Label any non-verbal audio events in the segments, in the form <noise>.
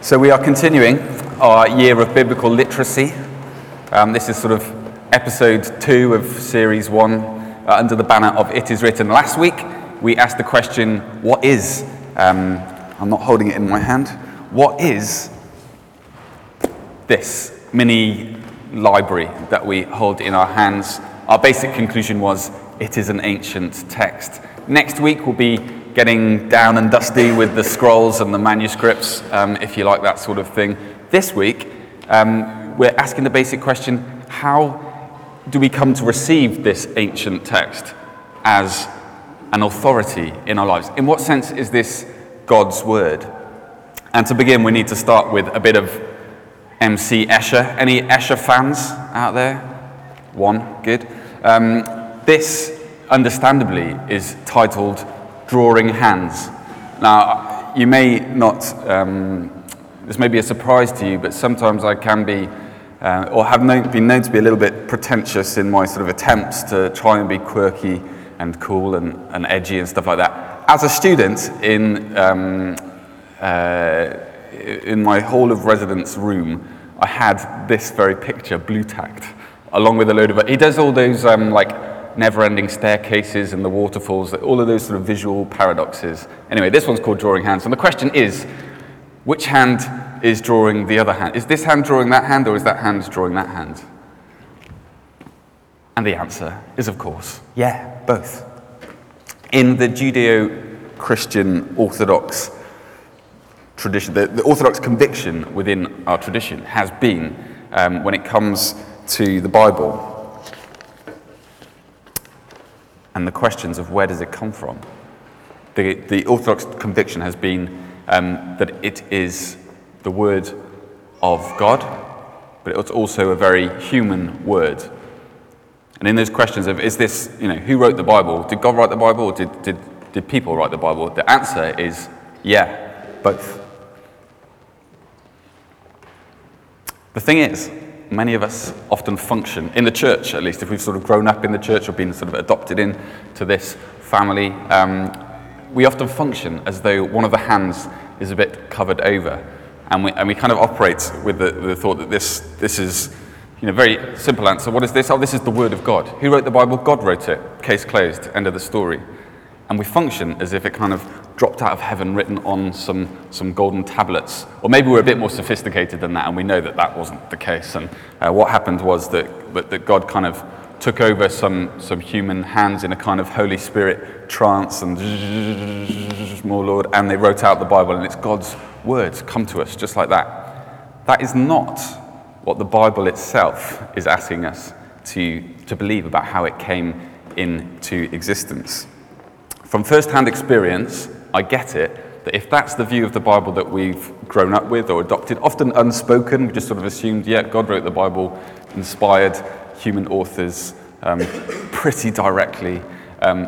So, we are continuing our year of biblical literacy. Um, this is sort of episode two of series one uh, under the banner of It Is Written. Last week, we asked the question, What is? Um, I'm not holding it in my hand. What is this mini library that we hold in our hands? Our basic conclusion was, It is an ancient text. Next week, we'll be getting down and dusty with the scrolls and the manuscripts, um, if you like that sort of thing. This week, um, we're asking the basic question how do we come to receive this ancient text as an authority in our lives? In what sense is this God's word? And to begin, we need to start with a bit of MC Escher. Any Escher fans out there? One, good. Um, this, understandably, is titled Drawing Hands. Now, you may not, um, this may be a surprise to you, but sometimes I can be, uh, or have known, been known to be a little bit pretentious in my sort of attempts to try and be quirky and cool and, and edgy and stuff like that. As a student in, um, uh, in my hall of residence room, I had this very picture blue tacked, along with a load of. He does all those um, like never ending staircases and the waterfalls, all of those sort of visual paradoxes. Anyway, this one's called Drawing Hands. And the question is which hand is drawing the other hand? Is this hand drawing that hand, or is that hand drawing that hand? And the answer is, of course, yeah, both. In the Judeo Christian Orthodox tradition, the, the, Orthodox conviction within our tradition has been, um, when it comes to the Bible, and the questions of where does it come from. The, the Orthodox conviction has been um, that it is the word of God, but it's also a very human word. And in those questions of, is this, you know, who wrote the Bible? Did God write the Bible or did, did, did people write the Bible? The answer is, yeah, both. The thing is, many of us often function, in the church at least, if we've sort of grown up in the church or been sort of adopted into this family, um, we often function as though one of the hands is a bit covered over. And we, and we kind of operate with the, the thought that this, this is, you know, very simple answer. What is this? Oh, this is the Word of God. Who wrote the Bible? God wrote it. Case closed. End of the story. And we function as if it kind of dropped out of heaven written on some, some golden tablets. Or maybe we're a bit more sophisticated than that and we know that that wasn't the case. And uh, what happened was that, that God kind of took over some, some human hands in a kind of Holy Spirit trance and <laughs> more Lord, and they wrote out the Bible and it's God's words come to us just like that. That is not what the Bible itself is asking us to, to believe about how it came into existence. From first hand experience, I get it that if that's the view of the Bible that we've grown up with or adopted, often unspoken, we just sort of assumed, yeah, God wrote the Bible, inspired human authors um, pretty directly. Um,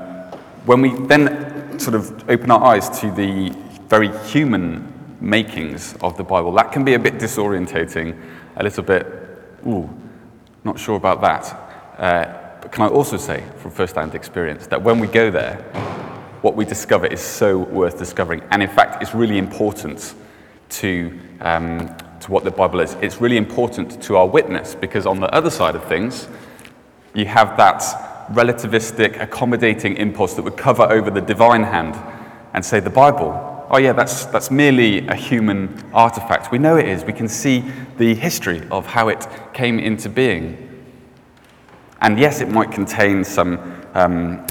when we then sort of open our eyes to the very human makings of the Bible, that can be a bit disorientating, a little bit, ooh, not sure about that. Uh, but can I also say, from first hand experience, that when we go there, what we discover is so worth discovering. And in fact, it's really important to, um, to what the Bible is. It's really important to our witness because on the other side of things, you have that relativistic, accommodating impulse that would cover over the divine hand and say, the Bible, oh yeah, that's, that's merely a human artifact. We know it is. We can see the history of how it came into being. And yes, it might contain some um,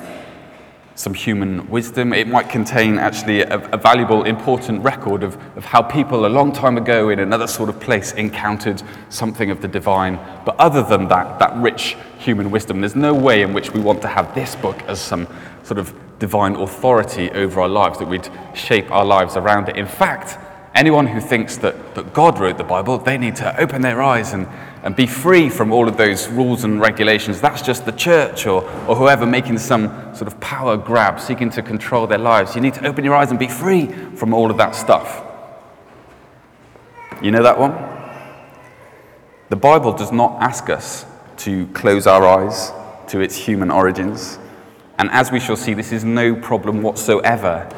some human wisdom. It might contain actually a, a, valuable, important record of, of how people a long time ago in another sort of place encountered something of the divine. But other than that, that rich human wisdom, there's no way in which we want to have this book as some sort of divine authority over our lives, that we'd shape our lives around it. In fact, anyone who thinks that, that God wrote the Bible, they need to open their eyes and and be free from all of those rules and regulations. That's just the church or, or whoever making some sort of power grab, seeking to control their lives. You need to open your eyes and be free from all of that stuff. You know that one? The Bible does not ask us to close our eyes to its human origins. And as we shall see, this is no problem whatsoever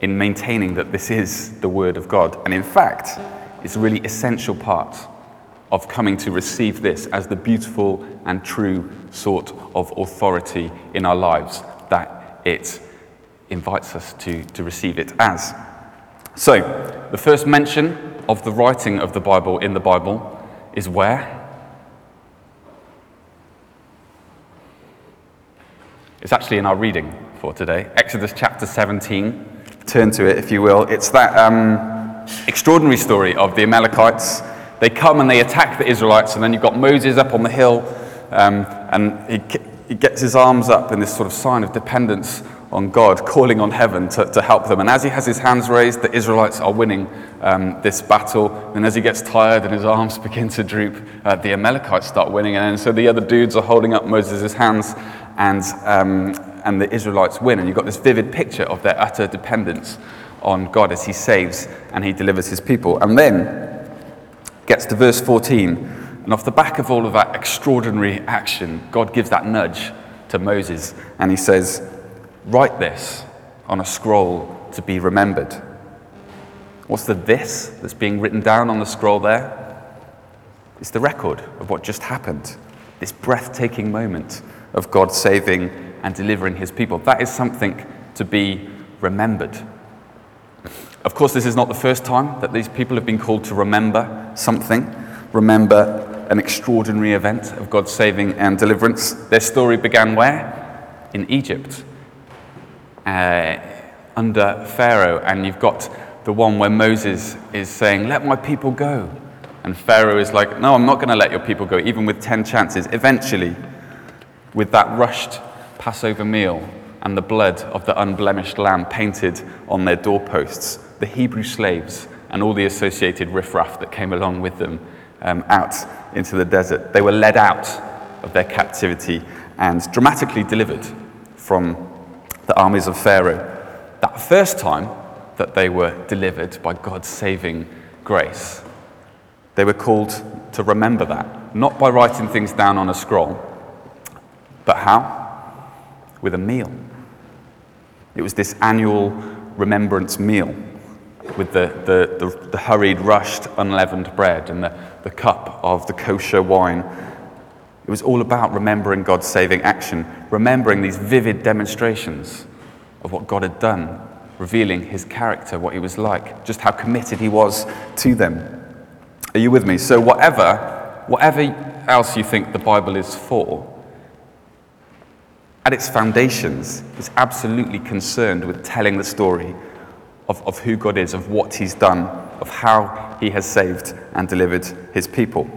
in maintaining that this is the Word of God. And in fact, it's a really essential part of coming to receive this as the beautiful and true sort of authority in our lives that it invites us to, to receive it as. So, the first mention of the writing of the Bible in the Bible is where? It's actually in our reading for today, Exodus chapter 17. Turn to it if you will. It's that um, extraordinary story of the Amalekites. They come and they attack the Israelites, and then you've got Moses up on the hill, um, and he, he gets his arms up in this sort of sign of dependence on God, calling on heaven to, to help them. And as he has his hands raised, the Israelites are winning um, this battle. And as he gets tired and his arms <laughs> begin to droop, uh, the Amalekites start winning. And so the other dudes are holding up Moses' hands, and, um, and the Israelites win. And you've got this vivid picture of their utter dependence on God as he saves and he delivers his people. And then gets to verse 14. And off the back of all of that extraordinary action, God gives that nudge to Moses and he says, Write this on a scroll to be remembered. What's the this that's being written down on the scroll there? It's the record of what just happened, this breathtaking moment of God saving and delivering his people. That is something to be remembered. Of course, this is not the first time that these people have been called to remember something, remember an extraordinary event of God's saving and deliverance. Their story began where? In Egypt uh, under Pharaoh, and you've got the one where Moses is saying, Let my people go. And Pharaoh is like, No, I'm not going to let your people go, even with 10 chances. Eventually, with that rushed Passover meal and the blood of the unblemished lamb painted on their doorposts, the Hebrew slaves and all the associated riffraff that came along with them um, out into the desert, they were led out of their captivity and dramatically delivered from the armies of Pharaoh. That first time that they were delivered by God's saving grace, they were called to remember that, not by writing things down on a scroll, but how? With a meal. It was this annual remembrance meal with the, the, the, the, hurried, rushed, unleavened bread and the, the cup of the kosher wine it was all about remembering God's saving action, remembering these vivid demonstrations of what God had done, revealing his character, what he was like, just how committed he was to them. Are you with me? So, whatever, whatever else you think the Bible is for, at its foundations, is absolutely concerned with telling the story of, of who God is, of what he's done, of how he has saved and delivered his people.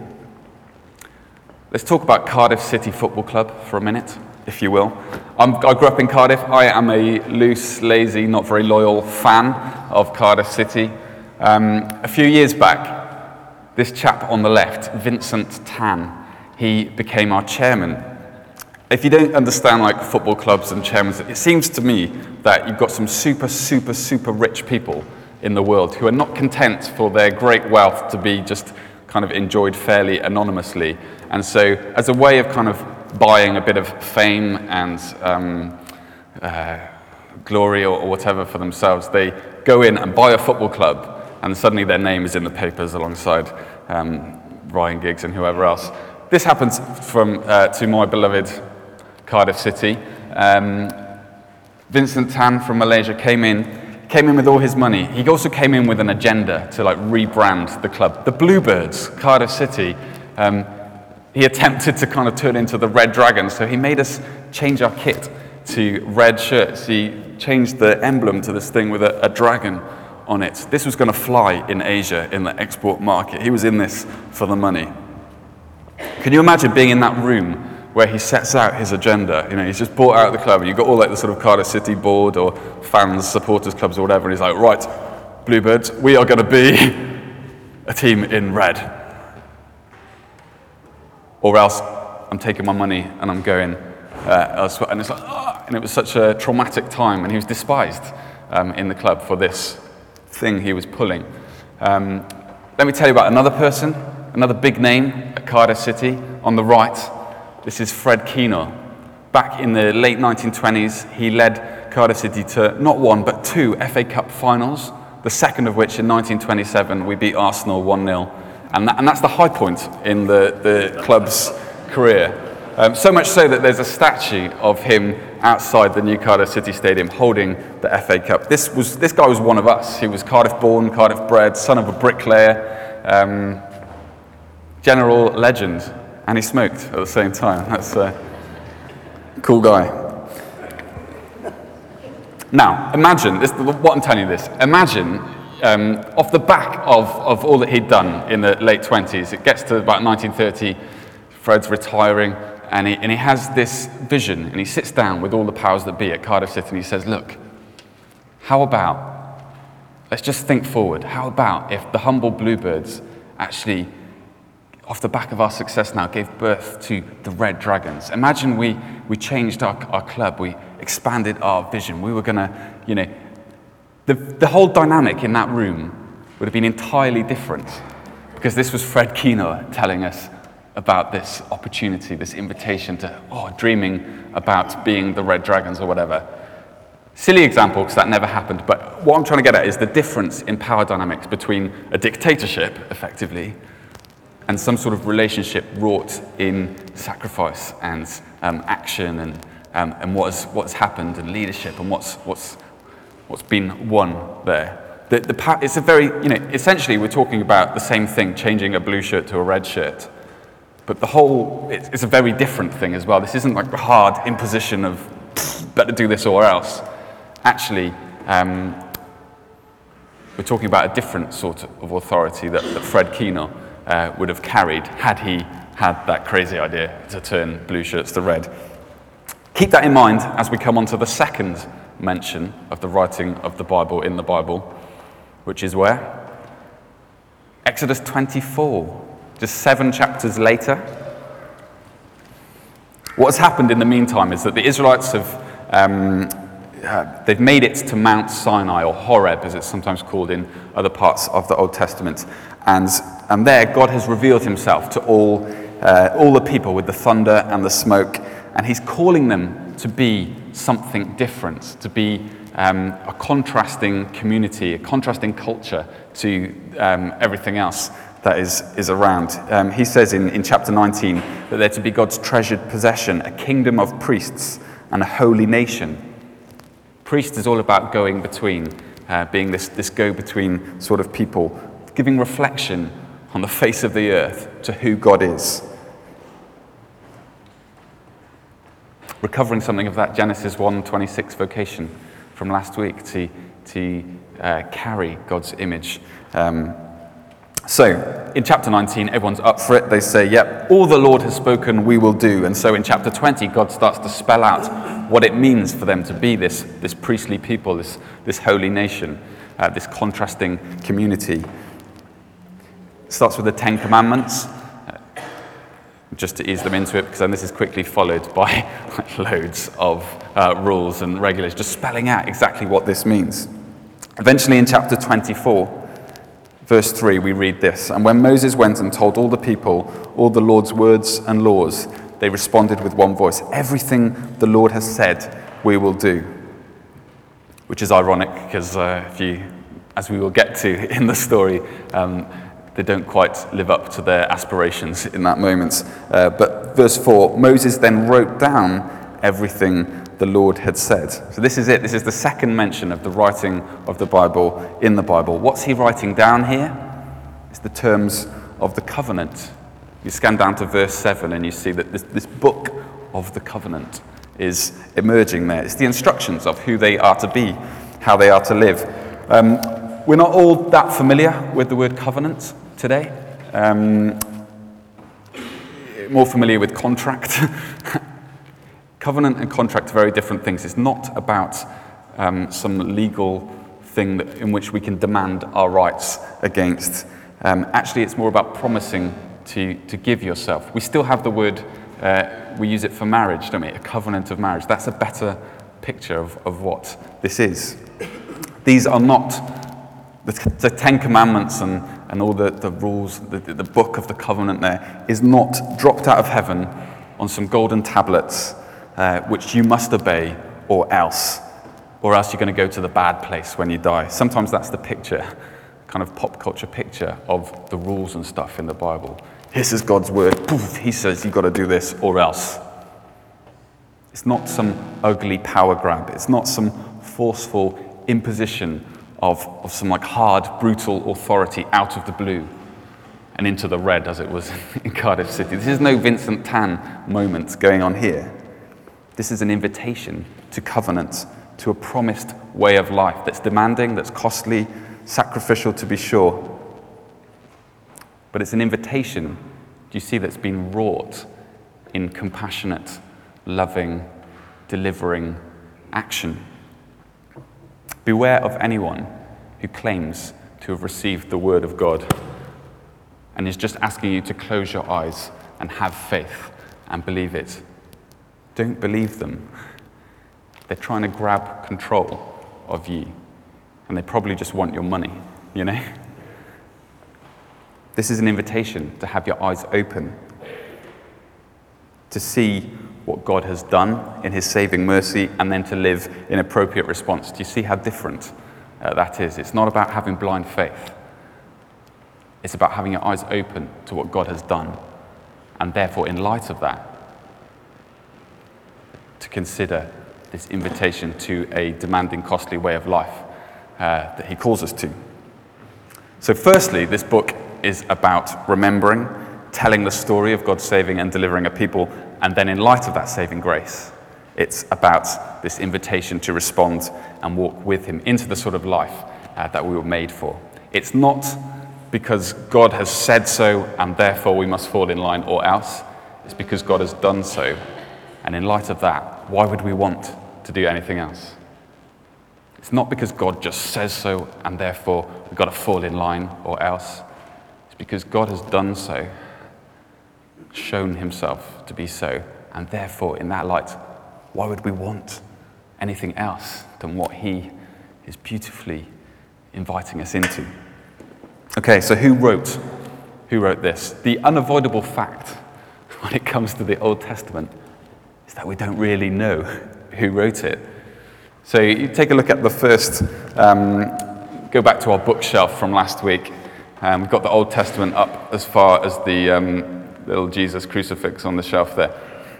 Let's talk about Cardiff City Football Club for a minute, if you will. I'm, i grew up in Cardiff. I am a loose, lazy, not very loyal fan of Cardiff City. Um, a few years back, this chap on the left, Vincent Tan, he became our chairman. If you don't understand like football clubs and chairmen, it seems to me that you've got some super, super, super rich people in the world who are not content for their great wealth to be just kind of enjoyed fairly anonymously. And so, as a way of kind of buying a bit of fame and um, uh, glory or, or, whatever for themselves, they go in and buy a football club, and suddenly their name is in the papers alongside um, Ryan Giggs and whoever else. This happens from, uh, to my beloved Cardiff City. Um, Vincent Tan from Malaysia came in came in with all his money. He also came in with an agenda to like rebrand the club. The Bluebirds, Cardiff City, um, he attempted to kind of turn into the Red Dragons. So he made us change our kit to red shirts. He changed the emblem to this thing with a, a dragon on it. This was going to fly in Asia in the export market. He was in this for the money. Can you imagine being in that room where he sets out his agenda. You know, he's just bought out the club, you've got all like the sort of Cardiff City board or fans, supporters clubs or whatever, and he's like, right, Bluebirds, we are going to be a team in red. Or else I'm taking my money and I'm going uh, elsewhere. And it's like, oh, and it was such a traumatic time, and he was despised um, in the club for this thing he was pulling. Um, let me tell you about another person, another big name at Cardiff City on the right. This is Fred Keenor. back in the late 1920s, he led Cardiff City to not one, but two FA Cup finals, the second of which in 1927 we beat Arsenal 1 0. And, that, and that's the high point in the, the club's career. Um, so much so that there's a statue of him outside the New Cardiff City Stadium holding the FA Cup. This, was, this guy was one of us. He was Cardiff born, Cardiff bred, son of a bricklayer, um, general legend, and he smoked at the same time. That's a cool guy. Now, imagine, this, what I'm telling you this, imagine um, off the back of, of all that he'd done in the late 20s, it gets to about 1930, Fred's retiring, and he, and he has this vision, and he sits down with all the powers that be at Cardiff City, and he says, Look, how about, let's just think forward, how about if the humble bluebirds actually, off the back of our success now, gave birth to the red dragons? Imagine we, we changed our, our club, we expanded our vision. We were going to, you know, the, the whole dynamic in that room would have been entirely different because this was Fred Keenor telling us about this opportunity, this invitation to, oh, dreaming about being the Red Dragons or whatever. Silly example because that never happened, but what I'm trying to get at is the difference in power dynamics between a dictatorship, effectively, and some sort of relationship wrought in sacrifice and um, action and, um, and what's, what's happened and leadership and what's, what's, what's been won there. The, the, it's a very, you know, essentially we're talking about the same thing, changing a blue shirt to a red shirt. But the whole, it's, a very different thing as well. This isn't like the hard imposition of better do this or else. Actually, um, we're talking about a different sort of authority that, that Fred Keenor uh, would have carried had he had that crazy idea to turn blue shirts to red. Keep that in mind as we come on to the second mention of the writing of the Bible in the Bible, which is where? Exodus 24 just seven chapters later. What has happened in the meantime is that the Israelites have um, they've made it to Mount Sinai, or Horeb, as it's sometimes called in other parts of the Old Testament. And, and there, God has revealed himself to all, uh, all the people with the thunder and the smoke. And he's calling them to be something different, to be um, a contrasting community, a contrasting culture to um, everything else that is, is around. Um, he says in, in chapter 19 that they're to be God's treasured possession, a kingdom of priests and a holy nation. Priest is all about going between, uh, being this, this go between sort of people, giving reflection on the face of the earth to who God is. Recovering something of that Genesis 1:26 vocation from last week to, to uh, carry God's image um, so, in chapter 19, everyone's up for it. They say, Yep, all the Lord has spoken, we will do. And so, in chapter 20, God starts to spell out what it means for them to be this, this priestly people, this, this holy nation, uh, this contrasting community. It starts with the Ten Commandments, uh, just to ease them into it, because then this is quickly followed by <laughs> loads of uh, rules and regulations, just spelling out exactly what this means. Eventually, in chapter 24, Verse 3, we read this And when Moses went and told all the people all the Lord's words and laws, they responded with one voice Everything the Lord has said, we will do. Which is ironic because uh, if you, as we will get to <laughs> in the story, um, they don't quite live up to their aspirations in that moment. Uh, but verse 4 Moses then wrote down everything the Lord had said. So, this is it. This is the second mention of the writing of the Bible in the Bible. What's he writing down here? It's the terms of the covenant. You scan down to verse 7 and you see that this, this book of the covenant is emerging there. It's the instructions of who they are to be, how they are to live. Um, we're not all that familiar with the word covenant today. Um, more familiar with contract <laughs> Covenant and contract are very different things. It's not about um, some legal thing that, in which we can demand our rights against. Um, actually, it's more about promising to, to give yourself. We still have the word, uh, we use it for marriage, don't we? A covenant of marriage. That's a better picture of, of what this is. These are not the, the Ten Commandments and, and all the, the rules, the, the book of the covenant there is not dropped out of heaven on some golden tablets uh, which you must obey, or else. Or else you're going to go to the bad place when you die. Sometimes that's the picture, kind of pop culture picture of the rules and stuff in the Bible. This is God's word. Poof, he says you've got to do this or else. It's not some ugly power grab. It's not some forceful imposition of, of some like hard, brutal authority out of the blue and into the red as it was <laughs> in Cardiff City. This is no Vincent Tan moment going on here. This is an invitation to covenant, to a promised way of life that's demanding, that's costly, sacrificial to be sure. But it's an invitation, do you see, that's been wrought in compassionate, loving, delivering action. Beware of anyone who claims to have received the word of God and is just asking you to close your eyes and have faith and believe it. Don't believe them. They're trying to grab control of you, and they probably just want your money, you know? <laughs> This is an invitation to have your eyes open, to see what God has done in His saving mercy, and then to live in appropriate response. Do you see how different uh, that is? It's not about having blind faith, it's about having your eyes open to what God has done, and therefore, in light of that, to consider this invitation to a demanding, costly way of life uh, that He calls us to. So, firstly, this book is about remembering, telling the story of God saving and delivering a people, and then, in light of that saving grace, it's about this invitation to respond and walk with Him into the sort of life uh, that we were made for. It's not because God has said so and therefore we must fall in line or else. It's because God has done so. And in light of that, why would we want to do anything else? It's not because God just says so and therefore we've got to fall in line or else. It's because God has done so, shown himself to be so, and therefore, in that light, why would we want anything else than what he is beautifully inviting us into? Okay, so who wrote? Who wrote this? The unavoidable fact <laughs> when it comes to the Old Testament is that we don't really know <laughs> who wrote it. So you take a look at the first, um, go back to our bookshelf from last week. Um, we've got the Old Testament up as far as the um, little Jesus crucifix on the shelf there.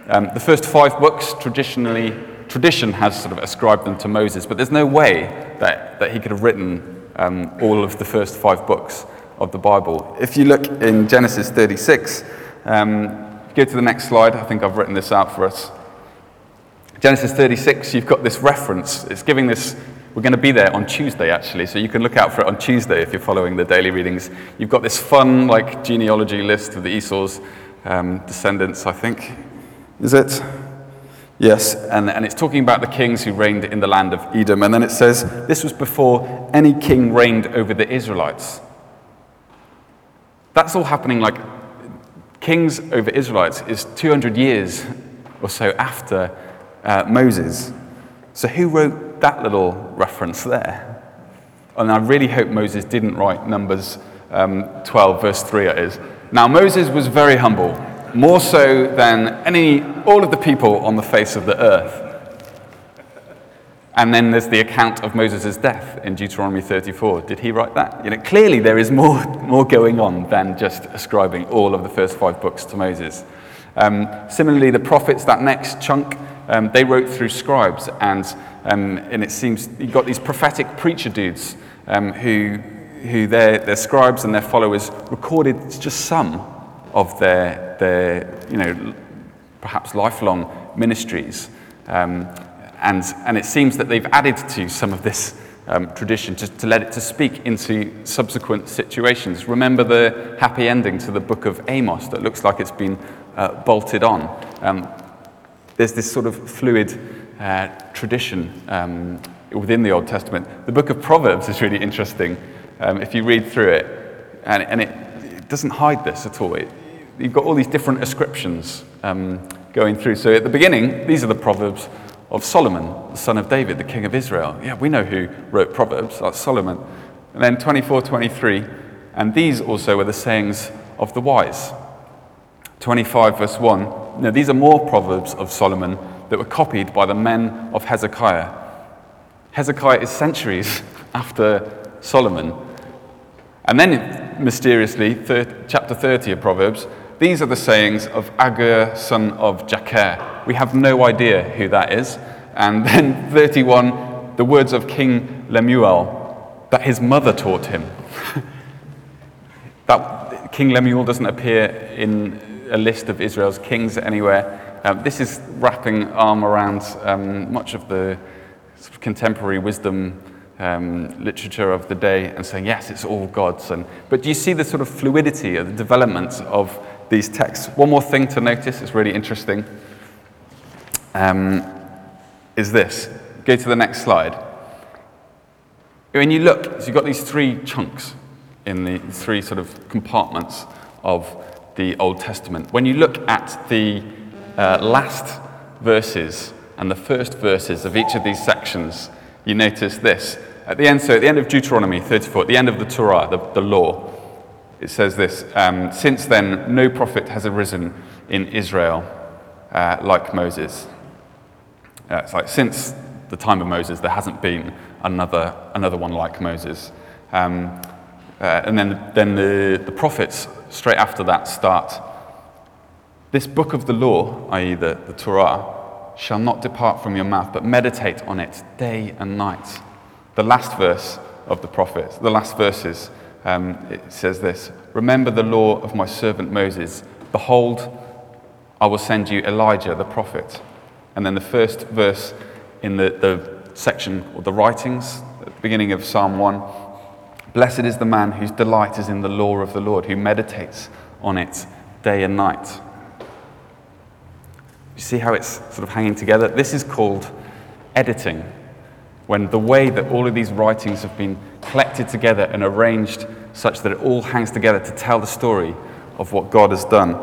Um, the first five books, traditionally, tradition has sort of ascribed them to Moses, but there's no way that, that he could have written um, all of the first five books of the Bible. If you look in Genesis 36, um, go to the next slide. I think I've written this out for us. Genesis 36, you've got this reference. It's giving this, we're going to be there on Tuesday actually, so you can look out for it on Tuesday if you're following the daily readings. You've got this fun, like, genealogy list of the Esau's um, descendants, I think. Is it? Yes, and, and it's talking about the kings who reigned in the land of Edom. And then it says, this was before any king reigned over the Israelites. That's all happening like kings over Israelites is 200 years or so after uh, Moses. So who wrote that little reference there? And I really hope Moses didn't write Numbers um, 12, verse 3, it is. Now, Moses was very humble more so than any, all of the people on the face of the earth. And then there's the account of Moses' death in Deuteronomy 34. Did he write that? You know, clearly there is more, <laughs> more going on than just ascribing all of the first five books to Moses. Um, similarly, the prophets, that next chunk, um, they wrote through scribes, and, um, and it seems you've got these prophetic preacher dudes um, who, who their, their scribes and their followers recorded just some of their, their you know, perhaps lifelong ministries. Um, and, and it seems that they've added to some of this um, tradition to, to let it to speak into subsequent situations. Remember the happy ending to the book of Amos that looks like it's been uh, bolted on. Um, there's this sort of fluid uh, tradition um, within the Old Testament. The book of Proverbs is really interesting um, if you read through it, and, and it, it, doesn't hide this at all. It, you've got all these different ascriptions um, going through. So at the beginning, these are the Proverbs of Solomon, the son of David, the king of Israel. Yeah, we know who wrote Proverbs, that's Solomon. And then 24, 23, and these also are the sayings of the wise. 25, verse 1. Now, these are more Proverbs of Solomon, that were copied by the men of Hezekiah. Hezekiah is centuries <laughs> after Solomon. And then, mysteriously, chapter 30 of Proverbs, these are the sayings of Agur, son of Jakeh. We have no idea who that is. And <laughs> then 31, the words of King Lemuel that his mother taught him. <laughs> that King Lemuel doesn't appear in a list of Israel's kings anywhere. Um, this is wrapping arm around um, much of the sort of contemporary wisdom um, literature of the day and saying, yes, it's all God's. And, but do you see the sort of fluidity of the development of these texts? One more thing to notice, it's really interesting, um, is this. Go to the next slide. When you look, so you've got these three chunks in the three sort of compartments of the Old Testament. When you look at the uh, last verses and the first verses of each of these sections, you notice this. At the end, so at the end of Deuteronomy 34, at the end of the Torah, the, the law, it says this um, Since then, no prophet has arisen in Israel uh, like Moses. Uh, it's like since the time of Moses, there hasn't been another, another one like Moses. Um, uh, and then, then the, the prophets, straight after that, start. This book of the law, i.e., the, the Torah, shall not depart from your mouth, but meditate on it day and night. The last verse of the prophet, the last verses, um, it says this Remember the law of my servant Moses. Behold, I will send you Elijah the prophet. And then the first verse in the, the section or the writings at the beginning of Psalm 1 Blessed is the man whose delight is in the law of the Lord, who meditates on it day and night. You see how it's sort of hanging together? This is called editing, when the way that all of these writings have been collected together and arranged such that it all hangs together to tell the story of what God has done.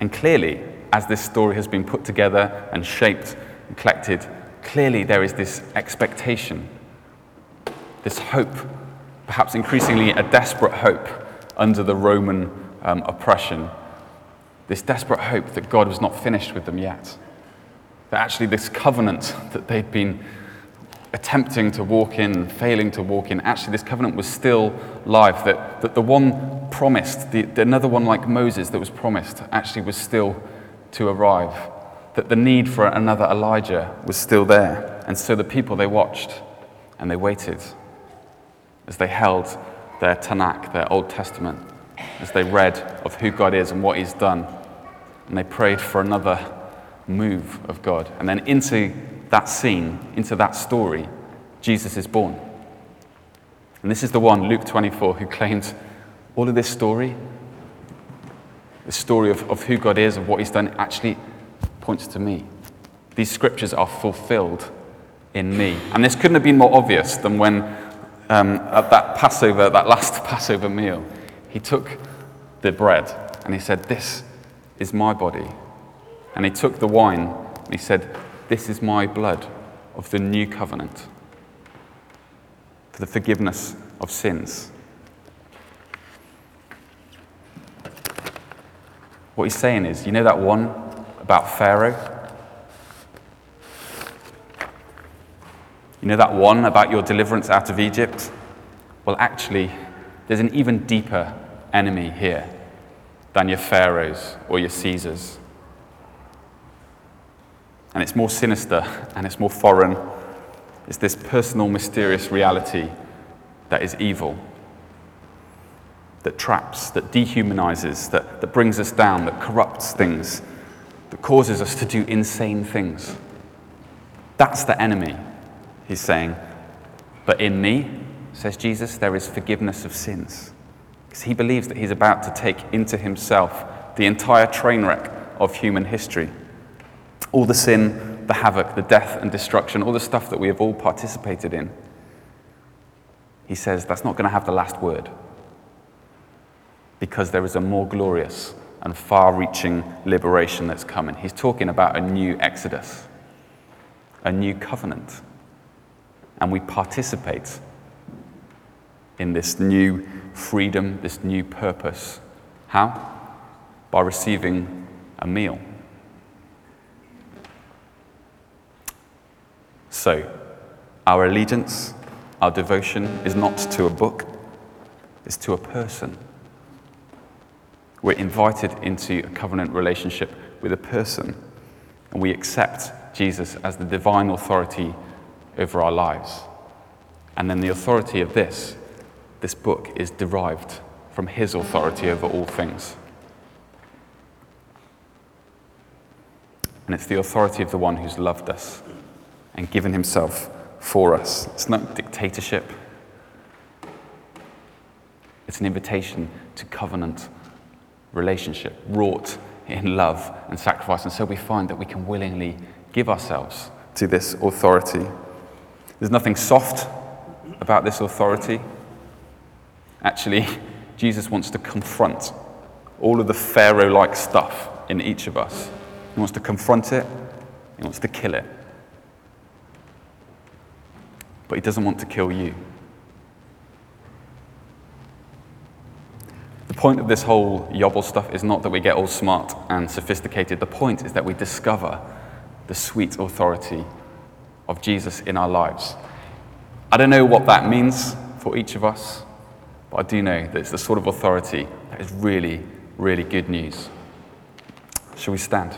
And clearly, as this story has been put together and shaped and collected, clearly there is this expectation, this hope, perhaps increasingly a desperate hope under the Roman um, oppression, this desperate hope that God was not finished with them yet. That actually, this covenant that they'd been attempting to walk in, failing to walk in, actually, this covenant was still live. That, that the one promised, the, another one like Moses that was promised, actually was still to arrive. That the need for another Elijah was still there. And so the people, they watched and they waited as they held their Tanakh, their Old Testament, as they read of who God is and what He's done. And they prayed for another move of God. And then into that scene, into that story, Jesus is born. And this is the one, Luke 24, who claims all of this story, the story of, of who God is, of what He's done, actually points to me. These scriptures are fulfilled in me. And this couldn't have been more obvious than when, um, at that Passover, that last <laughs> Passover meal, he took the bread and he said, This is my body. And he took the wine and he said, This is my blood of the new covenant for the forgiveness of sins. What he's saying is, you know that one about Pharaoh? You know that one about your deliverance out of Egypt? Well, actually, there's an even deeper enemy here than your pharaohs or your Caesars. And it's more sinister and it's more foreign. It's this personal, mysterious reality that is evil, that traps, that dehumanizes, that, that brings us down, that corrupts things, that causes us to do insane things. That's the enemy, he's saying. But in me, says Jesus, there is forgiveness of sins. Because he believes that he's about to take into himself the entire train wreck of human history. All the sin, the havoc, the death and destruction, all the stuff that we have all participated in. He says that's not going to have the last word. Because there is a more glorious and far reaching liberation that's coming. He's talking about a new exodus, a new covenant. And we participate in this new freedom, this new purpose. How? by receiving a meal. So, our allegiance, our devotion is not to a book, it's to a person. We're invited into a covenant relationship with a person, and we accept Jesus as the divine authority over our lives. And then the authority of this, this book, is derived from his authority over all things. And it's the authority of the one who's loved us and given himself for us. It's not dictatorship, it's an invitation to covenant relationship, wrought in love and sacrifice. And so we find that we can willingly give ourselves to this authority. There's nothing soft about this authority. Actually, Jesus wants to confront all of the Pharaoh like stuff in each of us. He wants to confront it, he wants to kill it. But he doesn't want to kill you. The point of this whole Yobble stuff is not that we get all smart and sophisticated. The point is that we discover the sweet authority of Jesus in our lives. I don't know what that means for each of us, but I do know that it's the sort of authority that is really, really good news. Shall we stand?